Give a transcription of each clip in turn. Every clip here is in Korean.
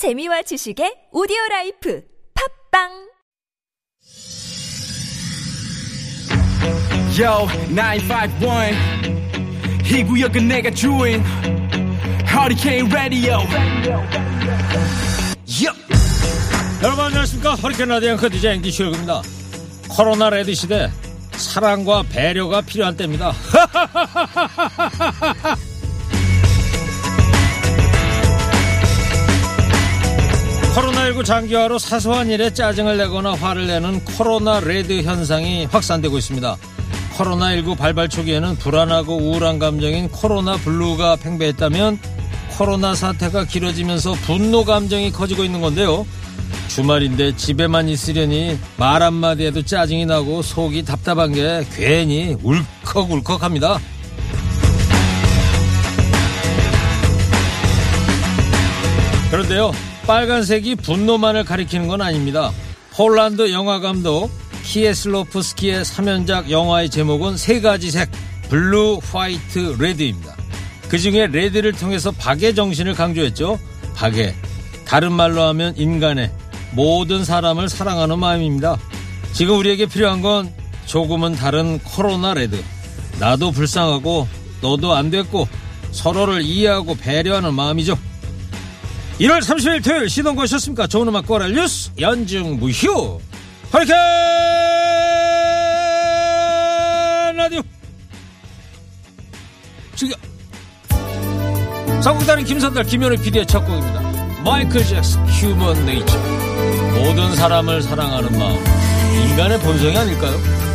재미와 지식의 오디오 life 팝빵 Yo, 951. 이 구역은 내가 주인. Hurricane Radio. 여러분 안녕하십니까 허리케인 라디오 앵커 DJ 앵디 슈입니다 코로나 레드 시대 사랑과 배려가 필요한 때입니다 코로나19 장기화로 사소한 일에 짜증을 내거나 화를 내는 코로나 레드 현상이 확산되고 있습니다 코로나19 발발 초기에는 불안하고 우울한 감정인 코로나 블루가 팽배했다면 코로나 사태가 길어지면서 분노 감정이 커지고 있는 건데요 주말인데 집에만 있으려니 말 한마디 해도 짜증이 나고 속이 답답한 게 괜히 울컥울컥합니다. 그런데요, 빨간색이 분노만을 가리키는 건 아닙니다. 폴란드 영화 감독 키에슬로프스키의 3연작 영화의 제목은 세 가지 색, 블루, 화이트, 레드입니다. 그 중에 레드를 통해서 박애 정신을 강조했죠. 박애. 다른 말로 하면 인간의 모든 사람을 사랑하는 마음입니다. 지금 우리에게 필요한 건 조금은 다른 코로나 레드. 나도 불쌍하고 너도 안 됐고 서로를 이해하고 배려하는 마음이죠. 1월 30일 토요일 시동 거셨습니까? 좋은 음악 꼬랄 뉴스 연중 무휴 허리케인 라디오 지금 성공다는 김선달 김현우 PD의 첫 곡입니다. 마이클 잭슨 휴먼 네이처 모든 사람을 사랑하는 마음 인간의 본성이 아닐까요?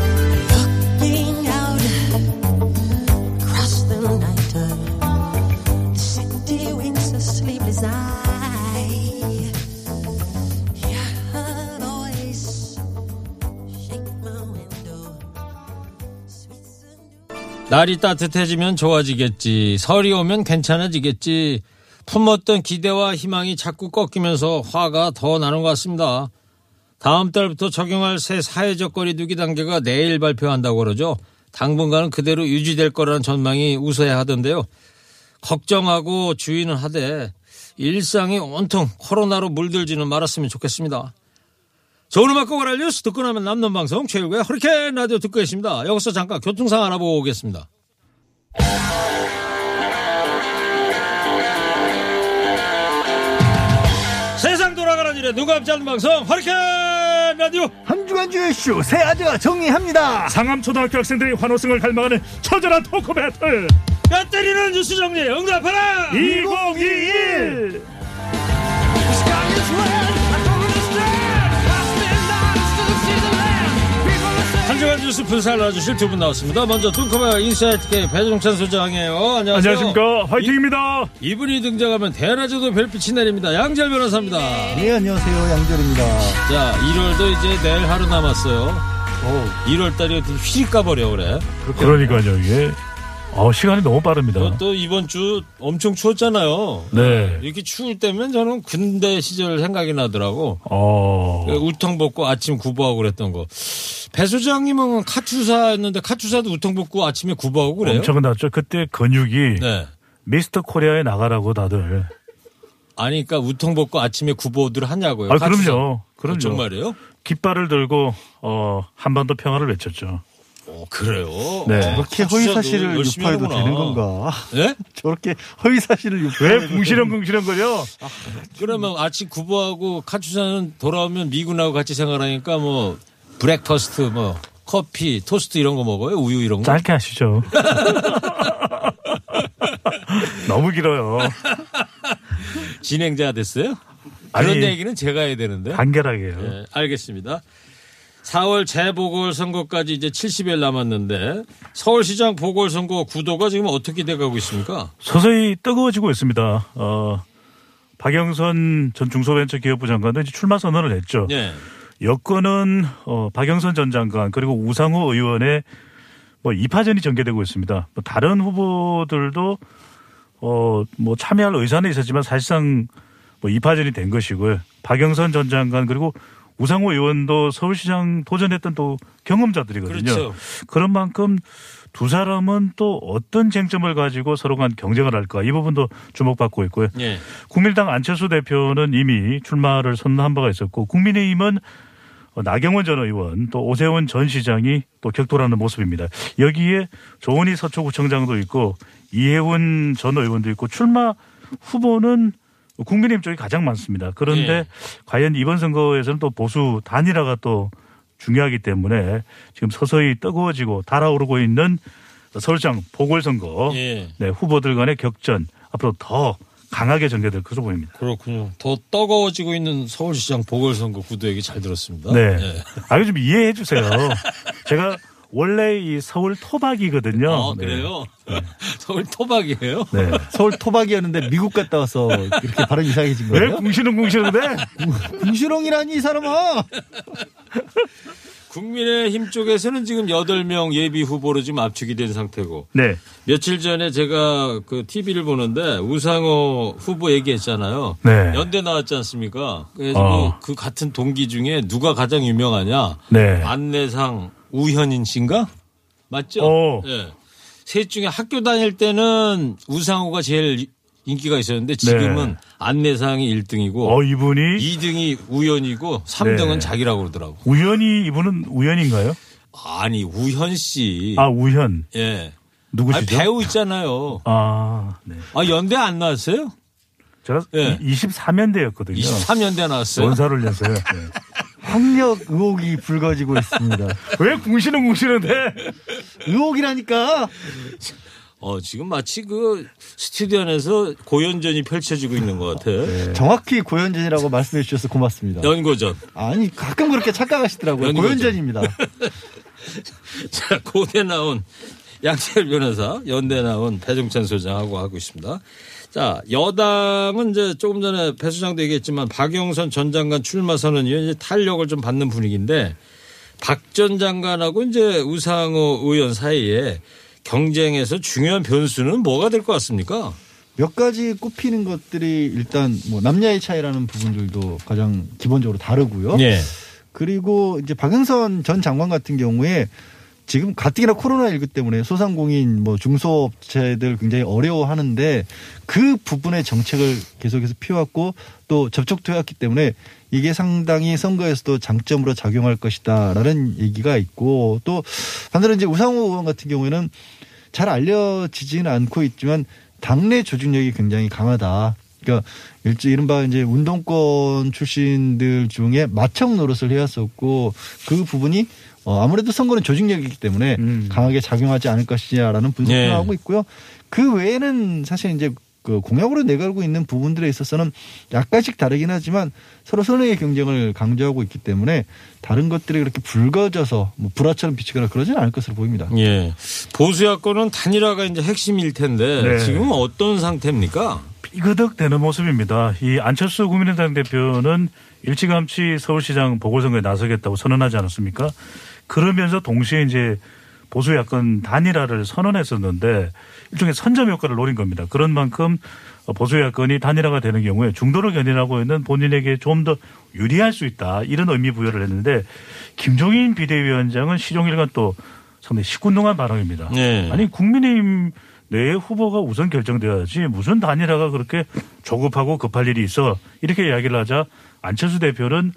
날이 따뜻해지면 좋아지겠지 설이 오면 괜찮아지겠지 품었던 기대와 희망이 자꾸 꺾이면서 화가 더 나는 것 같습니다. 다음 달부터 적용할 새 사회적 거리두기 단계가 내일 발표한다고 그러죠. 당분간은 그대로 유지될 거라는 전망이 우세해야 하던데요. 걱정하고 주의는 하되 일상이 온통 코로나로 물들지는 말았으면 좋겠습니다. 좋은 음악 곡을 알려 스 듣고 나면 남는 방송 최일구의 허리케인 라디오 듣고 계십니다. 여기서 잠깐 교통상 알아보고 오겠습니다. 세상 돌아가는 일에 눈 감지 않는 방송 허리케인 라디오 한 주간 주의 쇼새 아재가 정리합니다. 상암초등학교 학생들이 환호성을 갈망하는 처절한 talk battle 뼈 때리는 뉴스 정리 응답하라 2021 한 주간 뉴스 주사를 놔주실 두 분 나왔습니다. 먼저 뚱커벨 인사이트 K 배종찬 소장이에요. 안녕하세요. 안녕하십니까 화이팅입니다 이, 이분이 등장하면 대낮에도 별빛이 내립니다. 양지열 변호사입니다. 네 안녕하세요 양절입니다. 자 1월도 이제 내일 하루 남았어요. 1월 달이 어떻게 휘직 가버려 그래. 그러니까요 이게 어, 시간이 너무 빠릅니다 또, 또 이번 주 엄청 추웠잖아요. 네 이렇게 추울 때면 저는 군대 시절 생각이 나더라고. 어, 그 우통 벗고 아침 구보하고 그랬던 거. 배 소장님은 카투사였는데 카투사도 우통 벗고 아침에 구보하고 그래요? 엄청 났죠 그때 근육이 네. 미스터 코리아에 나가라고 다들 아니, 그러니까 웃통 벗고 아침에 구보들 하냐고요. 아 카투사. 그럼요 그럼요 정말이에요? 깃발을 들고 어 한반도 평화를 외쳤죠 어, 그래요? 네. 어, 그렇게 카투사도 허위 사실을 유포해도 하는구나. 되는 건가? 예? 저렇게 허위 사실을 왜 유포해도 궁시렁궁시렁거려 그러면 아침 구보하고 카투사는 돌아오면 미군하고 같이 생활하니까 뭐 breakfast 뭐 커피, 토스트 이런 거 먹어요? 우유 이런 거? 짧게 하시죠 너무 길어요 진행자 됐어요? 그런 아니, 얘기는 제가 해야 되는데. 간결하게 해요 네, 알겠습니다. 4월 재보궐선거까지 이제 70일 남았는데 서울시장 보궐선거 구도가 지금 어떻게 돼가고 있습니까? 서서히 뜨거워지고 있습니다. 어, 박영선 전 중소벤처기업부 장관도 이제 출마 선언을 했죠. 네. 여권은 어, 박영선 전 장관 그리고 우상호 의원의 뭐 2파전이 전개되고 있습니다. 뭐 다른 후보들도 어, 뭐 참여할 의사는 있었지만 사실상 뭐 2파전이 된 것이고요. 박영선 전 장관 그리고 우상호 의원도 서울시장 도전했던 또 경험자들이거든요. 그렇죠. 그런 만큼 두 사람은 또 어떤 쟁점을 가지고 서로 간 경쟁을 할까 이 부분도 주목받고 있고요. 예. 국민당 안철수 대표는 이미 출마를 선언한 바가 있었고 국민의힘은 어, 나경원 전 의원 또 오세훈 전 시장이 또 격돌하는 모습입니다. 여기에 조은희 서초구청장도 있고 이해훈 전 의원도 있고 출마 후보는 국민의힘 쪽이 가장 많습니다. 그런데 예. 과연 이번 선거에서는 또 보수 단일화가 또 중요하기 때문에 지금 서서히 뜨거워지고 달아오르고 있는 서울시장 보궐선거 예. 네, 후보들 간의 격전 앞으로 더 강하게 전개될 것으로 보입니다. 그렇군요. 더 뜨거워지고 있는 서울시장 보궐선거 구도 얘기 잘 들었습니다. 네. 예. 아, 이거 좀 이해해 주세요. 제가 원래 이 서울 토박이거든요. 아, 네. 그래요? 서울 토박이에요? 네. 서울 토박이었는데 미국 갔다 와서 이렇게 발음 이상해진 왜 거예요? 궁시렁 궁시렁대? 궁시렁이라니 이 사람아. 국민의힘 쪽에서는 지금 8명 예비 후보로 지금 압축이 된 상태고 네. 며칠 전에 제가 그 TV를 보는데 우상호 후보 얘기했잖아요. 네. 연대 나왔지 않습니까? 그래서 어. 그 같은 동기 중에 누가 가장 유명하냐? 네. 안내상 우현인 씨인가? 맞죠? 어. 예. 셋 중에 학교 다닐 때는 우상호가 제일 인기가 있었는데 지금은 네. 안내상이 1등이고 어, 이분이 2등이 우현이고 3등은 네. 자기라고 그러더라고. 우연히 이분은 우연인가요? 아니 우현 씨. 아, 우현. 예. 아니, 누구시죠? 배우 있잖아요. 아, 네. 아 연대 안 나왔어요? 제가 예. 23년대였거든요. 23년대 나왔어요. 원사를렸어요. 네. 학력 의혹이 불거지고 있습니다. 왜 궁시렁 궁시렁대? 의혹이라니까. 어 지금 마치 그 스튜디오 안에서 고연전이 펼쳐지고 있는 것 같아. 네. 정확히 고현전이라고 말씀해 주셔서 고맙습니다. 연고전. 아니 가끔 그렇게 착각하시더라고요. 연고죠. 고현전입니다. 자 고대 나온 양철 변호사, 연대 나온 배종찬 소장하고 하고 있습니다. 자 여당은 이제 조금 전에 배 소장도 얘기했지만 박영선 전 장관 출마 선언 이후 이제 탄력을 좀 받는 분위기인데 박 전 장관하고 이제 우상호 의원 사이에 경쟁에서 중요한 변수는 뭐가 될 것 같습니까? 몇 가지 꼽히는 것들이 일단 뭐 남녀의 차이라는 부분들도 가장 기본적으로 다르고요. 예. 그리고 이제 박영선 전 장관 같은 경우에 지금 가뜩이나 코로나19 때문에 소상공인 뭐 중소업체들 굉장히 어려워하는데 그 부분의 정책을 계속해서 피워왔고 또 접촉도 해왔기 때문에 이게 상당히 선거에서도 장점으로 작용할 것이다라는 얘기가 있고 또 반대로 이제 우상호 의원 같은 경우에는 잘 알려지지는 않고 있지만 당내 조직력이 굉장히 강하다. 그러니까 일제 이른바 이제 운동권 출신들 중에 마청 노릇을 해왔었고 그 부분이 어 아무래도 선거는 조직력이기 때문에 음. 강하게 작용하지 않을 것이냐라는 분석을 네. 하고 있고요. 그 외에는 사실 이제 그 공약으로 내걸고 있는 부분들에 있어서는 약간씩 다르긴 하지만 서로 선의의 경쟁을 강조하고 있기 때문에 다른 것들이 그렇게 붉어져서 뭐 불화처럼 비치거나 그러지는 않을 것으로 보입니다. 예. 보수 야권은 단일화가 이제 핵심일 텐데 네. 지금은 어떤 상태입니까? 삐그덕 되는 모습입니다. 이 안철수 국민의당 대표는 일찌감치 서울시장 보궐선거에 나서겠다고 선언하지 않았습니까? 그러면서 동시에 이제 보수 야권 단일화를 선언했었는데 일종의 선점 효과를 노린 겁니다. 그런 만큼 보수 야권이 단일화가 되는 경우에 중도를 견인하고 있는 본인에게 좀 더 유리할 수 있다 이런 의미 부여를 했는데 김종인 비대위원장은 시종일관 또 상당히 시큰둥한 발언입니다. 네. 아니 국민의힘 내 후보가 우선 결정돼야지 무슨 단일화가 그렇게 조급하고 급할 일이 있어 이렇게 이야기를 하자 안철수 대표는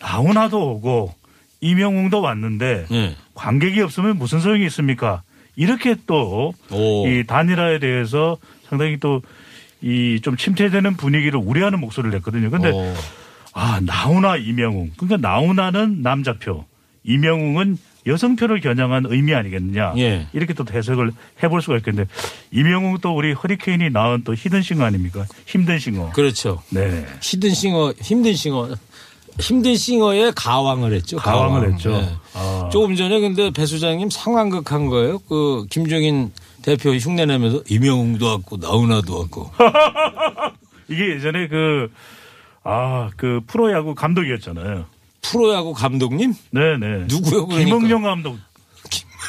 나훈아도 오고 이명웅도 왔는데 예. 관객이 없으면 무슨 소용이 있습니까? 이렇게 또 오. 이 단일화에 대해서 상당히 또 이 좀 침체되는 분위기를 우려하는 목소리를 냈거든요. 근데 오. 아 나훈아 임영웅 그러니까 나훈아는 남자표 임영웅은 여성표를 겨냥한 의미 아니겠느냐 예. 이렇게 또 해석을 해볼 수가 있겠는데 임영웅 또 우리 허리케인이 낳은 또 히든싱어 아닙니까 힘든 싱어 그렇죠. 네 히든 싱어, 힘든 싱어, 힘든 싱어의 가왕을 했죠. 가왕을 가왕. 했죠. 예. 아. 조금 전에 근데 배 소장님 상황극 한 거예요. 그 김종인 대표 흉내 내면서 임영웅도 왔고 나훈아도 왔고. 이게 예전에 그 아, 그 프로야구 감독이었잖아요. 프로야구 감독님? 네네. 누구요, 그러니까? 김흥정 감독.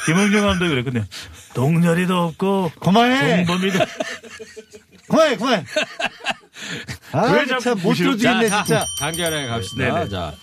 김흥정 감독이 그랬거든요. 동렬이도 없고, 그만해. 정범이도. 그만해, 그만해. 아, 왜 자꾸 참, 못 부시는- 들어주겠네, 자, 진짜. 간결하게 갑시다. 네네. 자,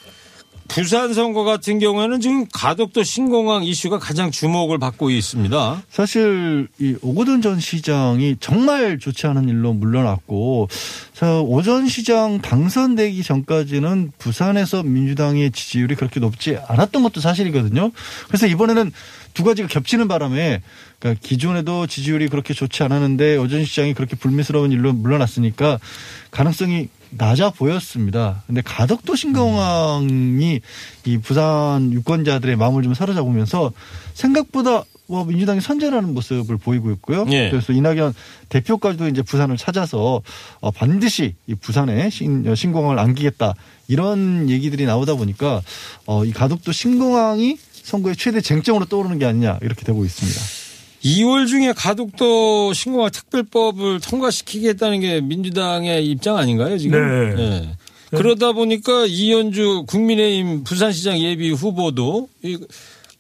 부산 선거 같은 경우에는 지금 가덕도 신공항 이슈가 가장 주목을 받고 있습니다. 사실 이 오거돈 전 시장이 정말 좋지 않은 일로 물러났고 자, 오전 시장 당선되기 전까지는 부산에서 민주당의 지지율이 그렇게 높지 않았던 것도 사실이거든요. 그래서 이번에는 두 가지가 겹치는 바람에 그러니까 기존에도 지지율이 그렇게 좋지 않았는데 오전 시장이 그렇게 불미스러운 일로 물러났으니까 가능성이 낮아 보였습니다. 근데 가덕도 신공항이 이 부산 유권자들의 마음을 좀 사로잡으면서 생각보다 뭐 민주당이 선전하는 모습을 보이고 있고요. 예. 그래서 이낙연 대표까지도 이제 부산을 찾아서 어, 반드시 이 부산에 신, 어, 신공항을 안기겠다 이런 얘기들이 나오다 보니까 어, 이 가덕도 신공항이 선거의 최대 쟁점으로 떠오르는 게 아니냐 이렇게 되고 있습니다. 2월 중에 가덕도 신공항 특별법을 통과시키겠다는 게 민주당의 입장 아닌가요, 지금? 네. 그러다 보니까 이현주 국민의힘 부산시장 예비 후보도 이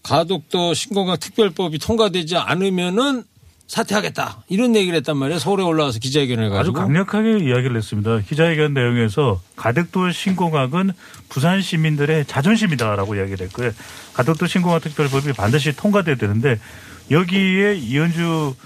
가덕도 신공항 특별법이 통과되지 않으면은 사퇴하겠다. 이런 얘기를 했단 말이에요. 서울에 올라와서 기자회견을 아주 해가지고. 강력하게 이야기를 했습니다. 기자회견 내용에서 가덕도 신공항은 부산 시민들의 자존심이다라고 이야기를 했고요. 가덕도 신공항 특별법이 반드시 통과돼야 되는데 여기에 이현주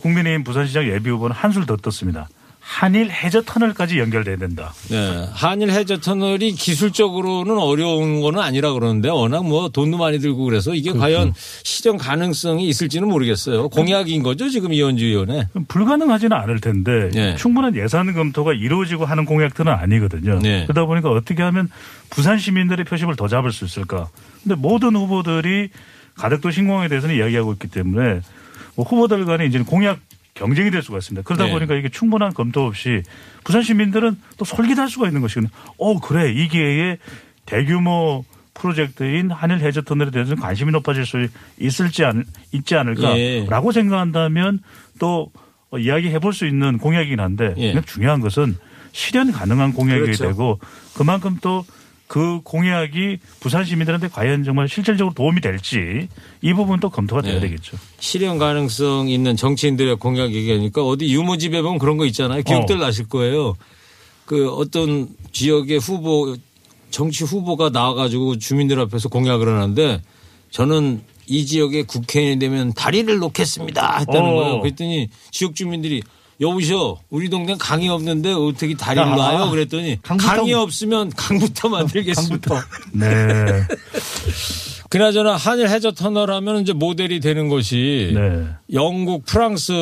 국민의힘 부산시장 예비후보는 한술 더 떴습니다. 한일 해저 터널까지 연결돼야 된다. 네. 한일 해저 터널이 기술적으로는 어려운 거는 아니라 그러는데 워낙 뭐 돈도 많이 들고 그래서 이게 과연 실현 가능성이 있을지는 모르겠어요. 공약인 거죠, 지금 이현주 의원의. 불가능하지는 않을 텐데 네. 충분한 예산 검토가 이루어지고 하는 공약들은 아니거든요. 네. 그러다 보니까 어떻게 하면 부산 시민들의 표심을 더 잡을 수 있을까? 근데 모든 후보들이 가덕도 신공항에 대해서는 이야기하고 있기 때문에 뭐 후보들 간에 이제 공약 경쟁이 될 수가 있습니다. 그러다 네. 보니까 이게 충분한 검토 없이 부산 시민들은 또 솔깃할 수가 있는 것이거든요. 어 그래 이 기회에 대규모 프로젝트인 한일 해저 터널에 대해서 관심이 높아질 수 있을지 않, 있지 예. 않을까라고 생각한다면 또 어, 이야기해 볼 수 있는 공약이긴 한데 예. 중요한 것은 실현 가능한 공약이 그렇죠. 되고 그만큼 또 그 공약이 부산 시민들한테 과연 정말 실질적으로 도움이 될지 이 부분도 검토가 돼야 예. 되겠죠. 실현 가능성 있는 정치인들의 공약 얘기하니까 어디 유모집에 보면 그런 거 있잖아요. 기억들 어. 나실 거예요. 그 어떤 지역의 후보 정치 후보가 나와가지고 주민들 앞에서 공약을 하는데 저는 이 지역에 국회의원이 되면 다리를 놓겠습니다 했다는 어. 거예요. 그랬더니 지역 주민들이 여보시오 우리 동네 강이 없는데 어떻게 다리를 아, 놔요? 그랬더니 강부터- 강이 없으면 강부터 만들겠습니다. 강부터. 네. 그나저나 한일 해저 터널 하면 이제 모델이 되는 것이 네. 영국, 프랑스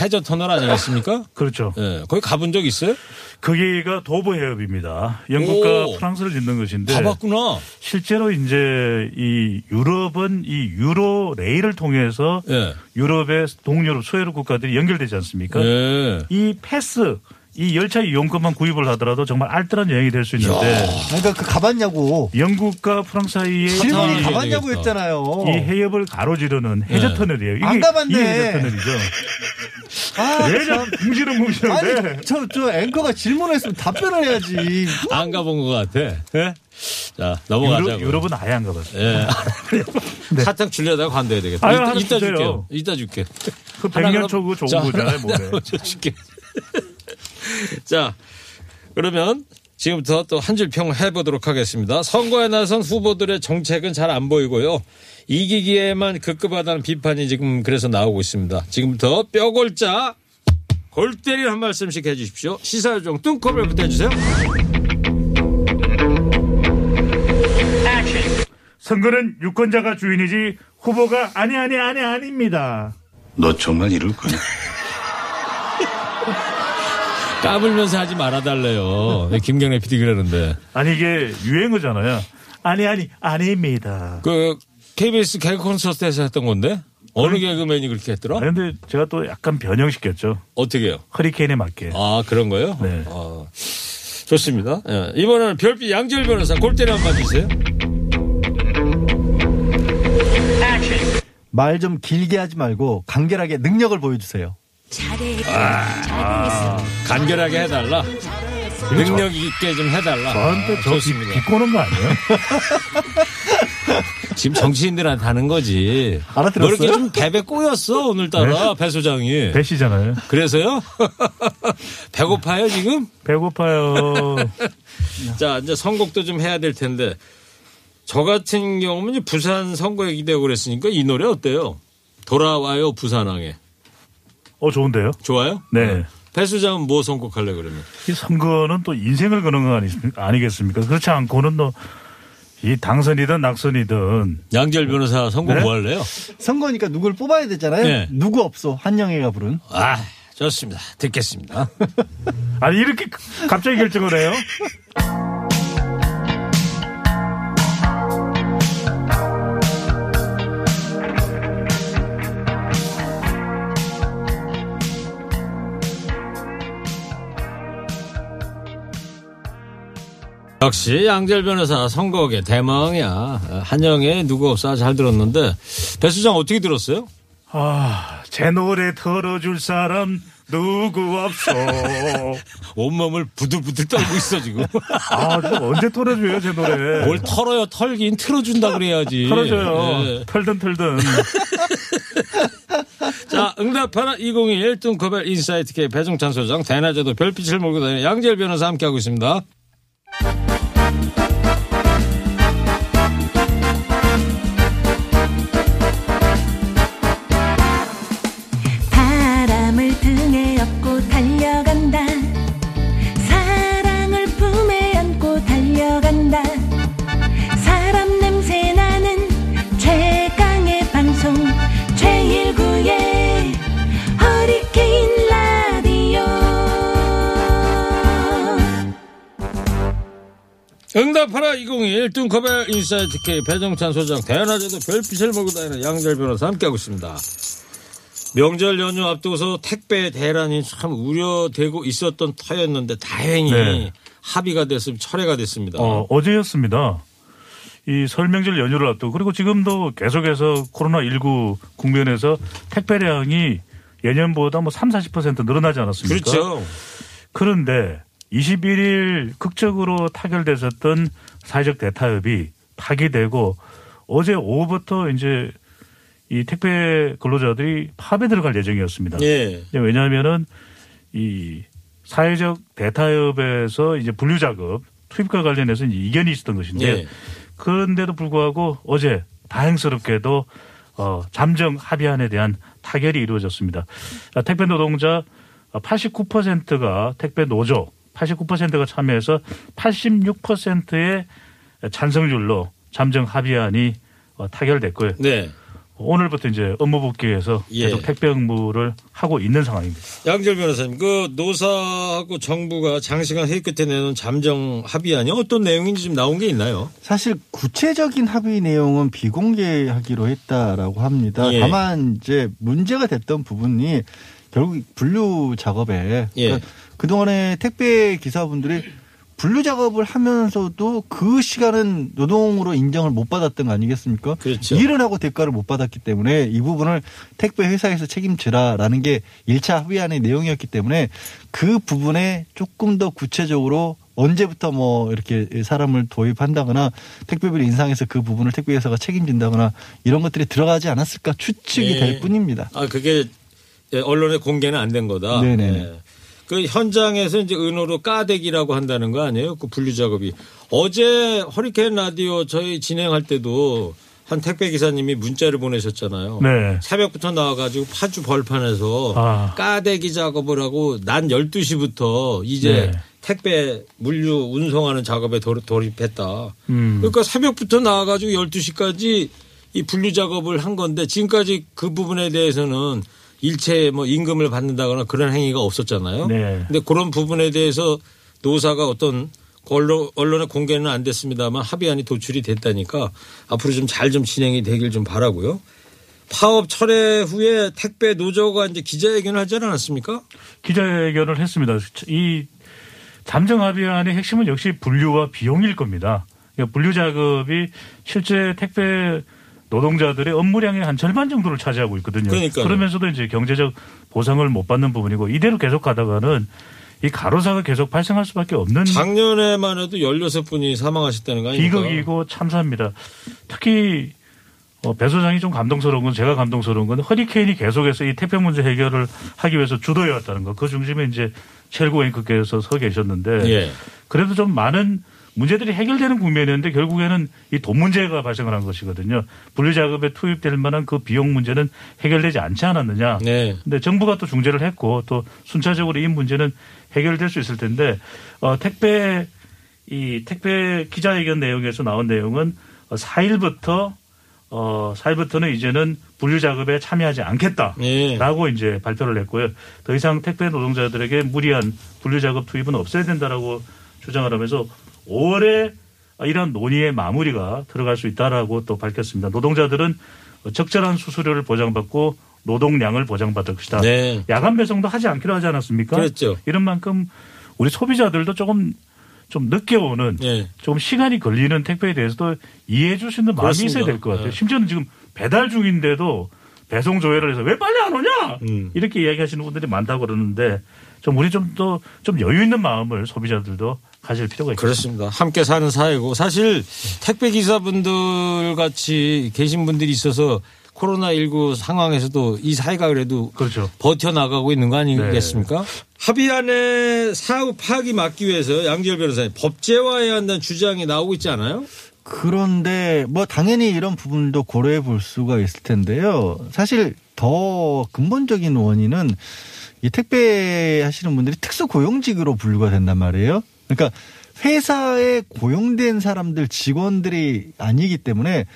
해저 터널 아니겠습니까? 그렇죠. 예, 거기 가본 적 있어요? 거기가 도보 해협입니다. 영국과 오. 프랑스를 잇는 것인데 가봤구나. 실제로 이제 이 유럽은 이 유로 레일을 통해서 예. 유럽의 동유럽 소유럽 국가들이 연결되지 않습니까? 예. 이 패스 이 열차 이용권만 구입을 하더라도 정말 알뜰한 여행이 될 수 있는데 그러니까 그 가봤냐고 영국과 프랑스 사이에 질문이 아, 가봤냐고 되겠다. 했잖아요. 이 해협을 가로지르는 해저 네. 터널이에요. 이게 안 가봤네. 이 해저 터널이죠. 아, 왜 참. 자꾸 궁시렁 궁시렁대? 아니, 저, 저 앵커가 질문했으면 답변을 해야지. 안 가본 것 같아. 예? 자, 넘어가자고. 유럽, 유럽 은 아예 안 가봤어요. 예. 사탕 줄려다가 관둬야 되겠다. 아유, 이따, 이따. 줄게요. 이따 줄게. 그 하나 100년 그럼- 초그 좋은 자, 거잖아요, 몸에. 줄게. 자, 그러면 지금부터 또 한 줄 평 해 보도록 하겠습니다. 선거에 나선 후보들의 정책은 잘 안 보이고요. 이기기에만 급급하다는 비판이 지금 그래서 나오고 있습니다. 지금부터 뼈골자 골 때리는 한 말씀씩 해주십시오. 시사요정 뚱커벨부터 해주세요. 선거는 유권자가 주인이지 후보가 아니 아니 아니 아닙니다. 너 정말 이럴 거냐? 까불면서 하지 말아달래요. 김경래 PD 그러는데. 아니 이게 유행어잖아요. 아니 아니 아닙니다. 그 KBS 개그 콘서트에서 했던 건데 어느 개그맨이 그렇게 했더라? 아니, 근데 제가 또 약간 변형시켰죠. 어떻게 해요? 허리케인에 맞게. 아 그런 거요? 네. 아, 좋습니다. 예, 이번에는 별빛 양지열 변호사 골때리 한번 주세요. 말 좀 길게 하지 말고 간결하게 능력을 보여주세요. 잘해. 아. 잘했어. 간결하게 해달라. 능력 있게 좀 해달라. 저한테 저 좋습니다. 비꼬는 거 아니에요? 지금 정치인들한테 하는 거지. 알아들었어요? 뭐 이렇게 좀 배배 꼬였어 오늘따라 배 소장이. 배시잖아요. 그래서요? 배고파요 지금? 배고파요. 자 이제 선곡도 좀 해야 될 텐데 저 같은 경우는 이제 부산 선거에 기대고 그랬으니까 이 노래 어때요? 돌아와요 부산항에. 어 좋은데요. 좋아요? 네. 배 수장은 뭐 선곡할래 그러면? 이 선거는 또 인생을 거는 거 아니, 아니겠습니까? 그렇지 않고는 뭐이 당선이든 낙선이든 양절 변호사 선곡 네? 뭐 할래요? 선거니까 누굴 뽑아야 되잖아요. 네. 누구 없어 한영애가 부른. 아 좋습니다. 듣겠습니다. 아니 이렇게 갑자기 결정을 해요? 역시 양지열 변호사 선곡의 대망이야. 한영애 누구 없소 잘 들었는데 배 소장 어떻게 들었어요? 아, 제 노래 털어줄 사람 누구 없소. 온몸을 부들부들 떨고 있어 지금. 아, 좀 언제 털어줘요, 제 노래. 뭘 털어요 털긴 틀어준다 그래야지. 털어줘요. 네. 털든 털든. 자, 응답하라 2021 뚱커벨 인사이트 K 배종찬 소장 대낮에도 별빛을 몰고 다니는 양지열 변호사 함께하고 있습니다. 응답하라 2021 뚱커벨 인사이트 K 배종찬 소장 대낮에도 별빛을 몰고 다니는 양지열 변호사 함께하고 있습니다. 명절 연휴 앞두고서 택배 대란이 참 우려되고 있었던 터였는데 다행히 네. 합의가 됐으면 철회가 됐습니다. 어, 어제였습니다. 이 설명절 연휴를 앞두고 그리고 지금도 계속해서 코로나19 국면에서 택배량이 예년보다 뭐 3, 40% 늘어나지 않았습니까? 그렇죠. 그런데 21일 극적으로 타결됐었던 사회적 대타협이 파기되고 어제 오후부터 이제 이 택배 근로자들이 파업에 들어갈 예정이었습니다. 예. 왜냐하면은 이 사회적 대타협에서 이제 분류 작업 투입과 관련해서 이견이 있었던 것인데 예. 그런데도 불구하고 어제 다행스럽게도 어, 잠정 합의안에 대한 타결이 이루어졌습니다. 아, 택배 노동자 89%가 택배 노조 89%가 참여해서 86%의 찬성률로 잠정 합의안이 어, 타결됐고요. 네. 오늘부터 이제 업무 복귀해서 예. 계속 택배 업무를 하고 있는 상황입니다. 양절 변호사님, 그 노사하고 정부가 장시간 회의 끝에 내놓은 잠정 합의안이 어떤 내용인지 좀 나온 게 있나요? 사실 구체적인 합의 내용은 비공개하기로 했다라고 합니다. 예. 다만 이제 문제가 됐던 부분이 결국 분류 작업에 예. 그러니까 그동안에 택배 기사분들이 분류 작업을 하면서도 그 시간은 노동으로 인정을 못 받았던 거 아니겠습니까? 그렇죠. 일을 하고 대가를 못 받았기 때문에 이 부분을 택배 회사에서 책임지라라는 게 1차 합의안의 내용이었기 때문에 그 부분에 조금 더 구체적으로 언제부터 뭐 이렇게 사람을 도입한다거나 택배비를 인상해서 그 부분을 택배 회사가 책임진다거나 이런 것들이 들어가지 않았을까 추측이 예. 될 뿐입니다. 아, 그게 예, 언론에 공개는 안 된 거다. 네네. 예. 그 현장에서 이제 은어로 까대기라고 한다는 거 아니에요? 그 분류 작업이. 어제 허리케인 라디오 저희 진행할 때도 한 택배 기사님이 문자를 보내셨잖아요. 네. 새벽부터 나와가지고 파주 벌판에서 아. 까대기 작업을 하고 난 12시부터 이제 네. 택배 물류 운송하는 작업에 돌- 돌입했다. 음. 그러니까 새벽부터 나와가지고 12시까지 이 분류 작업을 한 건데 지금까지 그 부분에 대해서는 일체 뭐 임금을 받는다거나 그런 행위가 없었잖아요. 네. 근데 그런 부분에 대해서 노사가 어떤 언론, 언론에 공개는 안 됐습니다만 합의안이 도출이 됐다니까 앞으로 좀잘좀 진행이 되길 좀 바라고요. 파업 철회 후에 택배 노조가 이제 기자회견을 하지 않았습니까? 기자회견을 했습니다. 이 잠정 합의안의 핵심은 역시 분류와 비용일 겁니다. 그러니까 분류 작업이 실제 택배 노동자들의 업무량의 한 절반 정도를 차지하고 있거든요. 그러니까요. 그러면서도 이제 경제적 보상을 못 받는 부분이고 이대로 계속 가다가는 이 가로사가 계속 발생할 수밖에 없는 작년에만 해도 16분이 사망하셨다는 거 아닙니까? 비극이고 참사입니다. 특히 어, 배 소장이 좀 감동스러운 건 제가 감동스러운 건 허리케인이 계속해서 이 태평 문제 해결을 하기 위해서 주도해왔다는 거. 그 중심에 이제 첼고 앵커께서 서 계셨는데 예. 그래도 좀 많은 문제들이 해결되는 국면이었는데 결국에는 이 돈 문제가 발생을 한 것이거든요. 분류 작업에 투입될 만한 그 비용 문제는 해결되지 않지 않았느냐. 네. 근데 정부가 또 중재를 했고 또 순차적으로 이 문제는 해결될 수 있을 텐데 어, 택배 이 택배 기자회견 내용에서 나온 내용은 4일부터 어 4일부터는 이제는 분류 작업에 참여하지 않겠다라고 네. 이제 발표를 했고요. 더 이상 택배 노동자들에게 무리한 분류 작업 투입은 없어야 된다라고 주장을 하면서 5월에 이러한 논의의 마무리가 들어갈 수 있다라고 또 밝혔습니다. 노동자들은 적절한 수수료를 보장받고 노동량을 보장받을 것이다. 네. 야간 배송도 하지 않기로 하지 않았습니까? 그랬죠. 이런 만큼 우리 소비자들도 조금 좀 늦게 오는 네. 좀 시간이 걸리는 택배에 대해서도 이해해 있는 마음이 그렇습니다. 있어야 될 것 같아요. 네. 심지어는 지금 배달 중인데도 배송 조회를 해서 왜 빨리 안 오냐 음. 이렇게 이야기하시는 분들이 많다고 그러는데 좀 우리 좀더좀 여유 있는 마음을 소비자들도 가질 필요가 있겠습니다. 그렇습니다. 함께 사는 사회고 사실 택배 기사분들 같이 계신 분들이 있어서 코로나19 상황에서도 이 사회가 그래도 그렇죠. 버텨나가고 있는 거 아니겠습니까? 네. 합의안에 사후 파악이 막기 위해서 양지열 변호사님 법제화해야 한다는 주장이 나오고 있지 않아요? 그런데 뭐 당연히 이런 부분도 고려해 볼 수가 있을 텐데요. 사실 더 근본적인 원인은 이 택배 하시는 분들이 특수 고용직으로 분류가 된단 말이에요. 그러니까 회사에 고용된 사람들 직원들이 아니기 때문에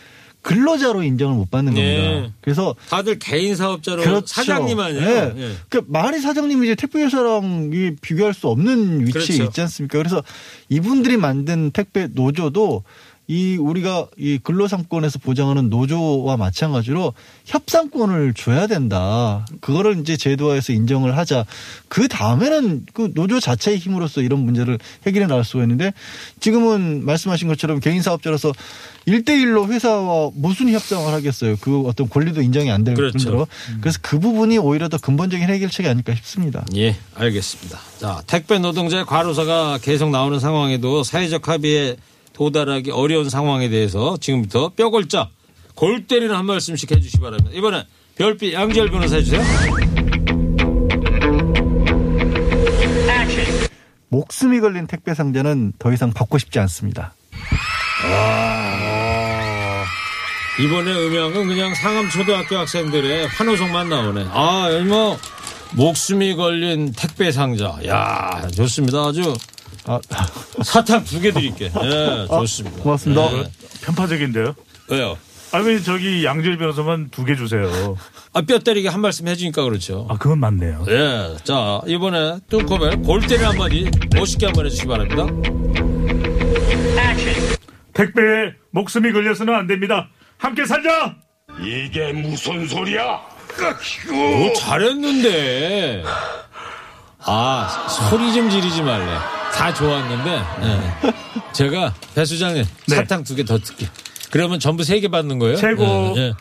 근로자로 인정을 못 받는 네. 겁니다. 그래서 다들 개인 사업자로 그렇죠. 사장님 아니에요? 네. 예. 그 말이 사장님이 이제 택배 회사랑 이 비교할 수 없는 위치에 그렇죠. 있지 않습니까? 그래서 이분들이 만든 택배 노조도 이 우리가 이 근로상권에서 보장하는 노조와 마찬가지로 협상권을 줘야 된다. 그거를 이제 제도화해서 인정을 하자. 그 다음에는 그 노조 자체의 힘으로서 이런 문제를 해결해 나갈 수가 있는데 지금은 말씀하신 것처럼 개인 사업자로서 1대1로 회사와 무슨 협상을 하겠어요. 그 어떤 권리도 인정이 안될 그렇죠. 뿐더러. 그래서 그 부분이 오히려 더 근본적인 해결책이 아닐까 싶습니다. 예, 알겠습니다. 자, 택배 노동자의 과로사가 계속 나오는 상황에도 사회적 합의에 도달하기 어려운 상황에 대해서 지금부터 뼈골자 골 때리는 한 말씀씩 해주시기 바랍니다. 이번에 별빛 양지열 변호사 해주세요. 목숨이 걸린 택배 상자는 더 이상 받고 싶지 않습니다. 이번에 음향은 그냥 상암 초등학교 학생들의 환호성만 나오네. 아, 여기 뭐 목숨이 걸린 택배 상자. 야, 좋습니다. 아주 아, 사탕 두 개 드릴게. 예, 좋습니다. 고맙습니다. 예. 편파적인데요. 왜요? 아니 저기 양질 변호사만 두 개 주세요. 아, 뼈 때리게 한 말씀 해주니까 그렇죠. 아 그건 맞네요. 예. 자, 이번에 뚱커벨 골 때리 한마디 멋있게 한번 해주시기 바랍니다. 택배에 목숨이 걸려서는 안 됩니다. 함께 살자. 이게 무슨 소리야? 오, 잘했는데. 아, 소리 좀 지르지 말래. 다 좋았는데. 예. 제가 배 수장님 네. 사탕 두 개더 듣게. 그러면 전부 세 개 받는 거예요? 최고. 예, 예.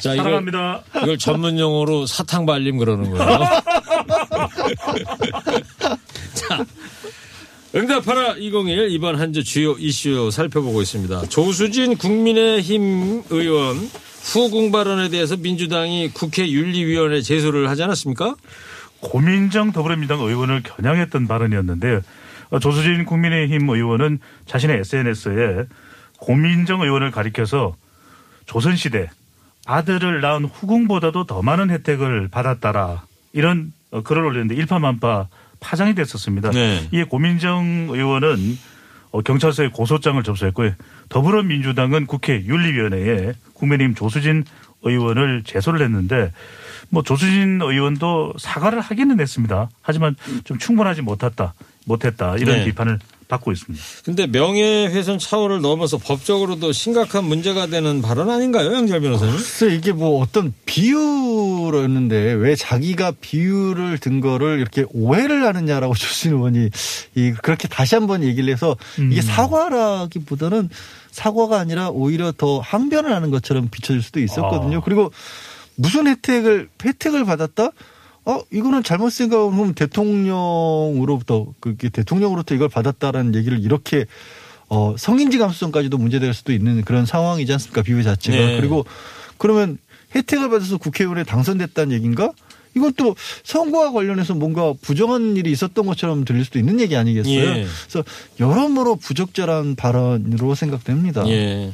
자, 이걸, 사랑합니다. 이걸 전문 용어로 사탕 발림 그러는 거예요. 자, 응답하라 201 이번 한 주 주요 이슈 살펴보고 있습니다. 조수진 국민의힘 의원 후궁 발언에 대해서 민주당이 국회 윤리위원회 제소를 하지 않았습니까? 고민정 더불어민주당 의원을 겨냥했던 발언이었는데 어, 조수진 국민의힘 의원은 자신의 SNS에 고민정 의원을 가리켜서 조선시대 아들을 낳은 후궁보다도 더 많은 혜택을 받았다라 이런 어, 글을 올렸는데 일파만파 파장이 됐었습니다. 네. 이에 고민정 의원은 어, 경찰서에 고소장을 접수했고요. 더불어민주당은 국회 윤리위원회에 국민의힘 조수진 의원을 제소를 했는데 뭐 조수진 의원도 사과를 하기는 했습니다. 하지만 좀 충분하지 못했다, 못했다 이런 네. 비판을 받고 있습니다. 근데 명예훼손 차원을 넘어서 법적으로도 심각한 문제가 되는 발언 아닌가요, 양절 변호사님? 글쎄 이게 뭐 어떤 비유였는데 왜 자기가 비유를 든 거를 이렇게 오해를 하느냐라고 조신 의원이 이 그렇게 다시 한번 얘기를 해서 이게 음. 사과라기보다는 사과가 아니라 오히려 더 항변을 하는 것처럼 비춰질 수도 있었거든요. 아. 그리고 무슨 혜택을 혜택을 받았다? 어 이거는 잘못 생각하면 대통령으로부터 그게 대통령으로부터 이걸 받았다라는 얘기를 이렇게 어 성인지 감수성까지도 문제될 수도 있는 그런 상황이지 않습니까 비유 자체가 네. 그리고 그러면 혜택을 받아서 국회의원에 당선됐다는 얘기인가? 이건 또 선거와 관련해서 뭔가 부정한 일이 있었던 것처럼 들릴 수도 있는 얘기 아니겠어요? 예. 그래서 여러모로 부적절한 발언으로 생각됩니다. 예.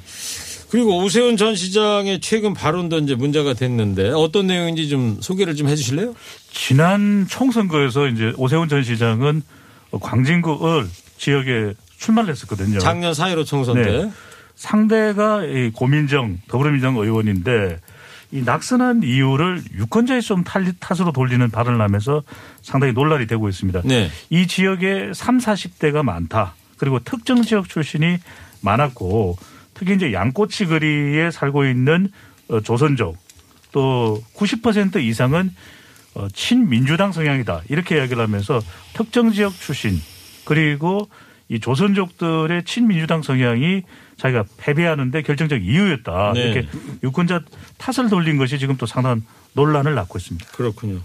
그리고 오세훈 전 시장의 최근 발언도 이제 문제가 됐는데 어떤 내용인지 좀 소개를 좀 해주실래요? 지난 총선거에서 이제 오세훈 전 시장은 광진구 을 지역에 출마를 했었거든요. 작년 4.15 총선 때. 네. 상대가 이 고민정 더불어민주당 의원인데 이 낙선한 이유를 유권자의 좀 탈- 탓으로 돌리는 발언을 하면서 상당히 논란이 되고 있습니다. 네. 이 지역에 3, 40대가 많다. 그리고 특정 지역 출신이 많았고 특히 이제 양꼬치 거리에 살고 있는 어, 조선족 또 90% 이상은 어, 친민주당 성향이다. 이렇게 이야기를 하면서 특정 지역 출신 그리고 이 조선족들의 친민주당 성향이 자기가 패배하는데 결정적 이유였다. 네. 이렇게 유권자 탓을 돌린 것이 지금 또 상당한 논란을 낳고 있습니다. 그렇군요.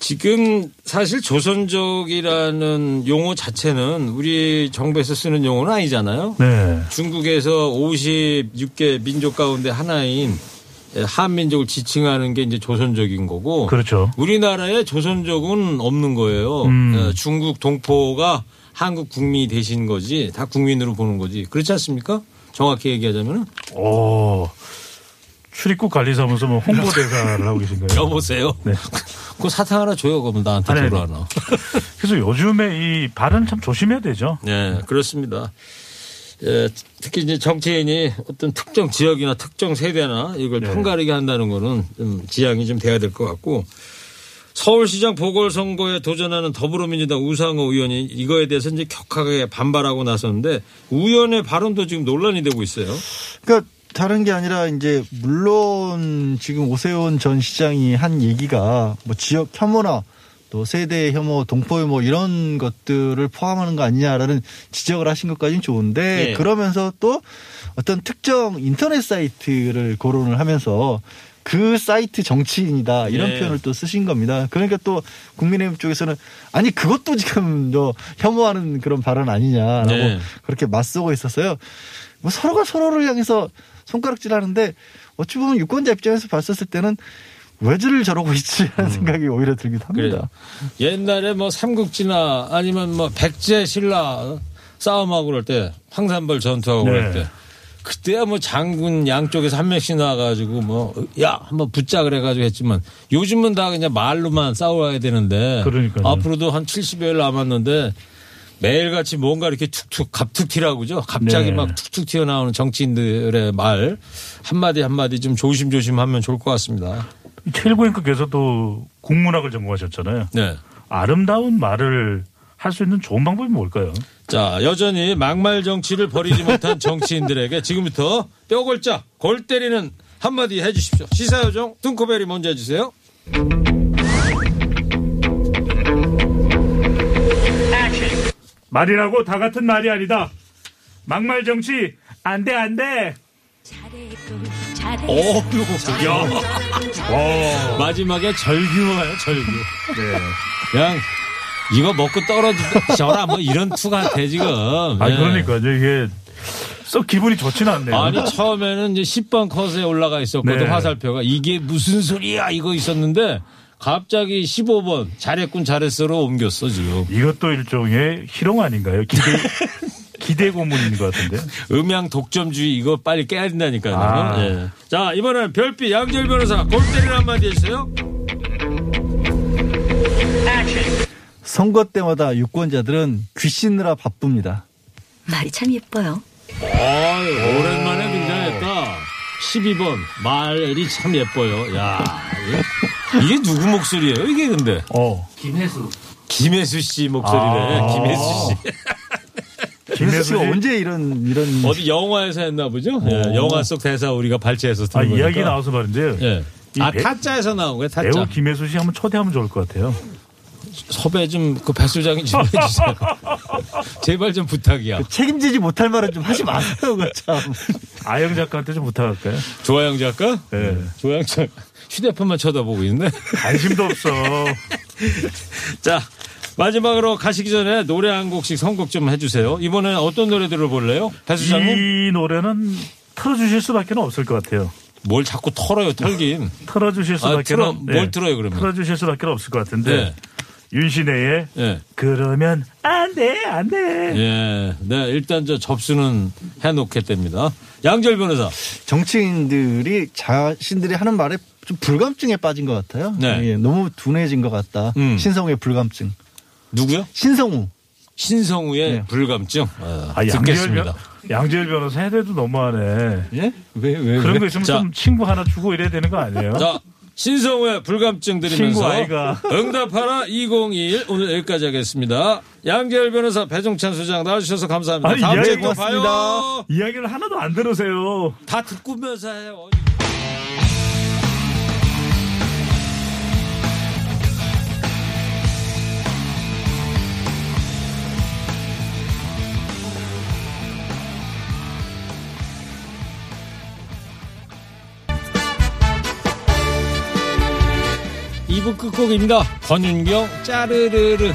지금 사실 조선족이라는 용어 자체는 우리 정부에서 쓰는 용어는 아니잖아요. 네. 중국에서 56개 민족 가운데 하나인 한민족을 지칭하는 게 이제 조선족인 거고. 그렇죠. 우리나라에 조선족은 없는 거예요. 음. 어, 중국 동포가 한국 국민이 되신 거지 다 국민으로 보는 거지. 그렇지 않습니까? 정확히 얘기하자면은 오. 출입국 관리사무소 뭐 홍보대사를 하고 계신 거예요? 여보세요. 네. 그 사탕 하나 줘요. 그러면 나한테 아니, 주로 아니. 하나. 그래서 요즘에 이 발언 참 조심해야 되죠. 네, 그렇습니다. 예, 특히 이제 정치인이 어떤 특정 지역이나 특정 세대나 이걸 네. 편가르게 한다는 거는 좀 지양이 좀 돼야 될 것 같고 서울시장 보궐선거에 도전하는 더불어민주당 우상호 의원이 이거에 대해서 이제 격하게 반발하고 나섰는데 의원의 발언도 지금 논란이 되고 있어요. 그러니까 다른 게 아니라 이제 물론 지금 오세훈 전 시장이 한 얘기가 뭐 지역 혐오나 또 세대 혐오, 동포 혐오 이런 것들을 포함하는 거 아니냐라는 지적을 하신 것까지는 좋은데 예. 그러면서 또 어떤 특정 인터넷 사이트를 거론을 하면서 그 사이트 정치인이다 이런 예. 표현을 또 쓰신 겁니다. 그러니까 또 국민의힘 쪽에서는 아니 그것도 지금 저 혐오하는 그런 발언 아니냐라고 네. 그렇게 맞서고 있었어요. 뭐 서로가 서로를 향해서 손가락질 하는데 어찌 보면 유권자 입장에서 봤었을 때는 왜들 저러고 있지라는 생각이 오히려 들기도 음. 그래요. 합니다. 옛날에 뭐 삼국지나 아니면 뭐 백제 신라 싸움하고 그럴 때 황산벌 전투하고 네. 그럴 때 그때야 뭐 장군 양쪽에서 한 명씩 나와가지고 뭐 야 한번 붙자 그래가지고 했지만 요즘은 다 그냥 말로만 싸워야 되는데 그러니까요. 앞으로도 한 70여일 남았는데 매일같이 뭔가 이렇게 툭툭 갑툭튀라고 죠 갑자기 네. 막 툭툭 튀어나오는 정치인들의 말 한마디 한마디 좀 조심조심 하면 좋을 것 같습니다. 최일구 앵커께서도 국문학을 전공하셨잖아요. 네. 아름다운 말을 할 수 있는 좋은 방법이 뭘까요? 자, 여전히 막말 정치를 버리지 못한 정치인들에게 지금부터 뼈골자, 골 때리는 한마디 해주십시오. 시사요정 뚱코벨이 먼저 해주세요. 말이라고 다 같은 말이 아니다. 막말 정치 안 돼 안 돼. 오, 이거 야. 마지막에 절규예요, 절규. 네. 그냥 이거 먹고 떨어지셔라 뭐 이런 투 같아 지금. 아 네. 그러니까 이게 썩 기분이 좋지는 않네요. 아니 처음에는 이제 10번 컷에 올라가 있었거든 네. 화살표가 이게 무슨 소리야 이거 있었는데 갑자기 15번 잘했군 잘했어로 옮겼어 지금. 이것도 일종의 희롱 아닌가요? 기대 기대 고문인 것 같은데. 음양 독점주의 이거 빨리 깨야 된다니까요. 아. 예. 자 이번엔 별빛 양지열 변호사 골 때리는 한마디 해주세요. 선거 때마다 유권자들은 귀신느라 바쁩니다. 말이 참 예뻐요. 아유, 오랜만에 등장했다. 12번 말이 참 예뻐요. 야 이게, 누구 목소리예요? 이게 근데 어. 김혜수 씨 목소리래. 아. 김혜수 씨. 김혜수 씨가 김혜수 언제 이런 이런 어디 영화에서 했나 보죠? 예, 영화 속 대사 우리가 발췌해서 아 듣는 이야기 거니까. 나와서 말인데요. 예. 이아 배- 타짜에서 나온 거예요. 타짜. 배우 김혜수 씨 한번 초대하면 좋을 것 같아요. 섭외 좀 그 배수장이 좀 해주세요. 제발 좀 부탁이야. 책임지지 못할 말은 좀 하지 마세요, 그 참. 아영 작가한테 좀 부탁할까요? 조아영 작가? 네. 조아영 작가. 휴대폰만 쳐다보고 있네. 관심도 없어. 자, 마지막으로 가시기 전에 노래 한 곡씩 선곡 좀 해주세요. 이번엔 어떤 노래 들어볼래요? 배수장님? 이 노래는 틀어주실 수밖에 없을 것 같아요. 뭘 자꾸 털어요, 털긴. 털어주실 아, 수밖에 틀어, 없- 뭘 틀어요, 그러면? 털어주실 수밖에 없을 것 같은데 네. 윤신혜의 예. 그러면 안 돼 안 돼 예. 네, 일단 저 접수는 해놓겠답니다. 양절 변호사. 정치인들이 자신들이 하는 말에 좀 불감증에 빠진 것 같아요. 네. 예, 너무 둔해진 것 같다. 음. 신성우의 불감증. 누구요? 신성우. 신성우의 네. 불감증. 어, 아, 양재열, 듣겠습니다. 변, 양재열 변호사 해대도 너무하네 예? 왜, 왜, 그런 왜? 거 있으면 자. 좀 친구 하나 주고 이래야 되는 거 아니에요? 자, 신성우의 불감증 드리면서. 응답하라 2021 오늘 여기까지 하겠습니다. 양재열 변호사 배종찬 소장 나와주셔서 감사합니다. 아니, 다음 주에 또. 봐요. 이야기를 하나도 안 들으세요 다 듣고면서 해요. 이부 끝곡입니다. 권윤경 짜르르르